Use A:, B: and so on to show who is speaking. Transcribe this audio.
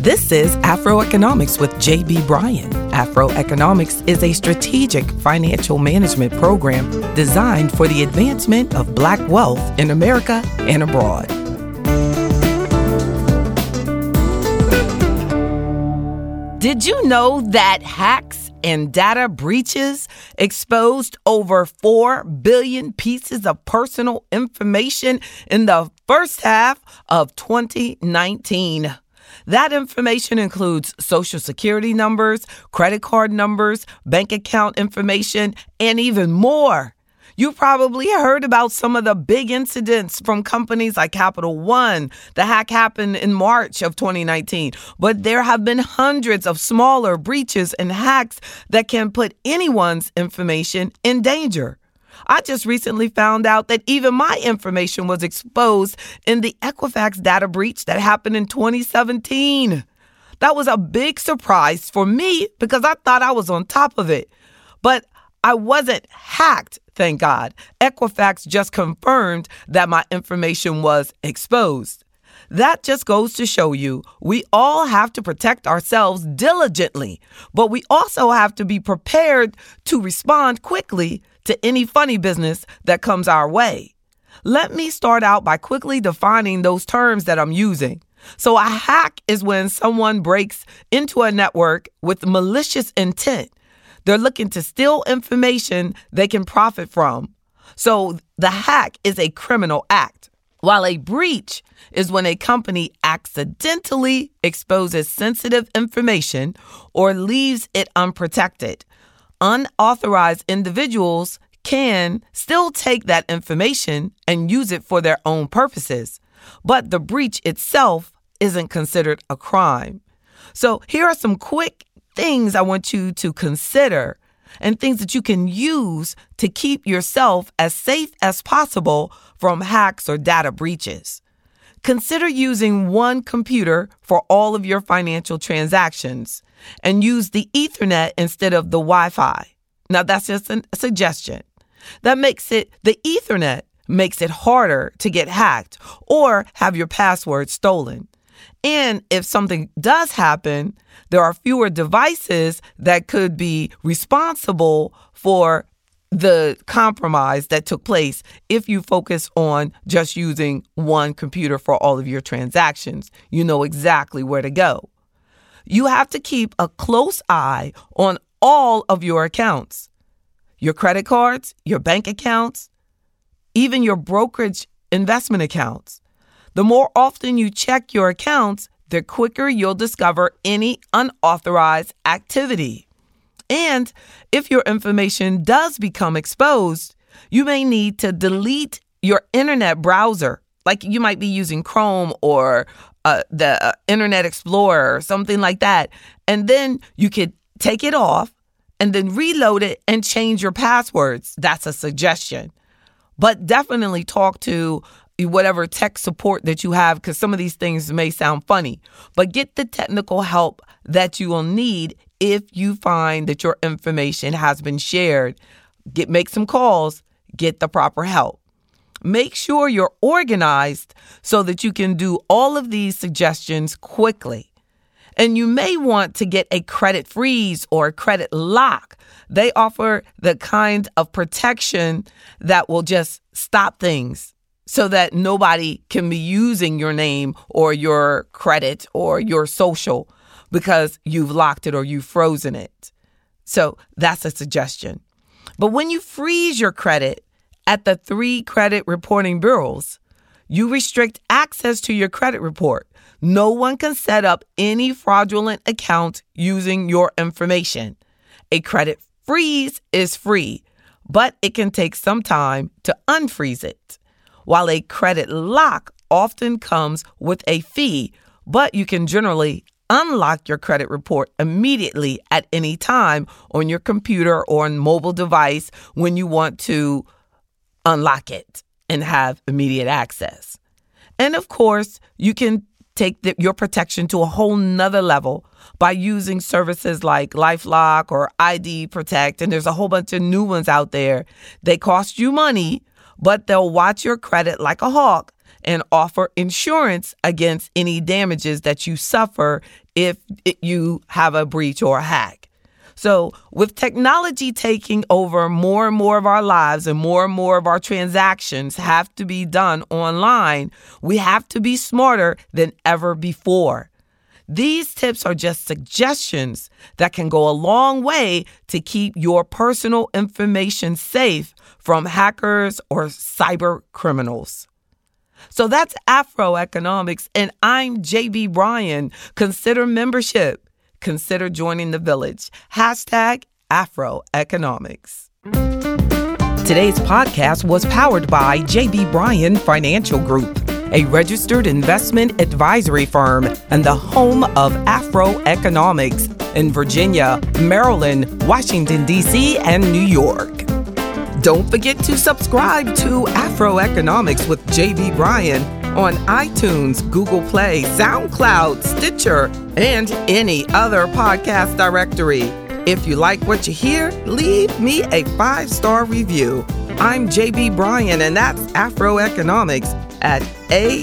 A: This is Afroeconomics with JB Bryan. Afroeconomics is a strategic financial management program designed for the advancement of black wealth in America and abroad. Did you know that hacks and data breaches exposed over 4 billion pieces of personal information in the first half of 2019? That information includes social security numbers, credit card numbers, bank account information, and even more. You probably heard about some of the big incidents from companies like Capital One. The hack happened in March of 2019, but there have been hundreds of smaller breaches and hacks that can put anyone's information in danger. I just recently found out that even my information was exposed in the Equifax data breach that happened in 2017. That was a big surprise for me because I thought I was on top of it. But I wasn't hacked, thank God. Equifax just confirmed that my information was exposed. That just goes to show you we all have to protect ourselves diligently, but we also have to be prepared to respond quickly to any funny business that comes our way. Let me start out by quickly defining those terms that I'm using. So, a hack is when someone breaks into a network with malicious intent. They're looking to steal information they can profit from. So, the hack is a criminal act, while a breach is when a company accidentally exposes sensitive information or leaves it unprotected unauthorized individuals can still take that information and use it for their own purposes, but the breach itself isn't considered a crime. So, here are some quick things I want you to consider and things that you can use to keep yourself as safe as possible from hacks or data breaches. Consider using one computer for all of your financial transactions and use the Ethernet instead of the Wi Fi. Now, that's just a suggestion. That makes it, the Ethernet makes it harder to get hacked or have your password stolen. And if something does happen, there are fewer devices that could be responsible for the compromise that took place if you focus on just using one computer for all of your transactions. You know exactly where to go. You have to keep a close eye on all of your accounts your credit cards, your bank accounts, even your brokerage investment accounts. The more often you check your accounts, the quicker you'll discover any unauthorized activity. And if your information does become exposed, you may need to delete your internet browser. Like you might be using Chrome or uh, the uh, Internet Explorer or something like that. And then you could take it off and then reload it and change your passwords. That's a suggestion. But definitely talk to whatever tech support that you have because some of these things may sound funny. But get the technical help that you will need if you find that your information has been shared. Get make some calls, get the proper help. Make sure you're organized so that you can do all of these suggestions quickly. And you may want to get a credit freeze or a credit lock. They offer the kind of protection that will just stop things so that nobody can be using your name or your credit or your social because you've locked it or you've frozen it. So that's a suggestion. But when you freeze your credit at the three credit reporting bureaus, you restrict access to your credit report. No one can set up any fraudulent account using your information. A credit freeze is free, but it can take some time to unfreeze it. While a credit lock often comes with a fee, but you can generally unlock your credit report immediately at any time on your computer or on mobile device when you want to unlock it and have immediate access. And of course, you can take the, your protection to a whole nother level by using services like Lifelock or ID Protect. And there's a whole bunch of new ones out there. They cost you money, but they'll watch your credit like a hawk and offer insurance against any damages that you suffer if you have a breach or a hack. So, with technology taking over more and more of our lives and more and more of our transactions have to be done online, we have to be smarter than ever before. These tips are just suggestions that can go a long way to keep your personal information safe from hackers or cyber criminals. So that's Afro Economics, and I'm JB Bryan. Consider membership consider joining the village. Hashtag Afro Economics. Today's podcast was powered by JB Bryan Financial Group, a registered investment advisory firm and the home of Afro Economics in Virginia, Maryland, Washington, D.C., and New York. Don't forget to subscribe to Afro Economics with JB Bryan on iTunes, Google Play, SoundCloud, Stitcher, and any other podcast directory. If you like what you hear, leave me a five star review. I'm JB Bryan, and that's Afro Economics at AURN.com.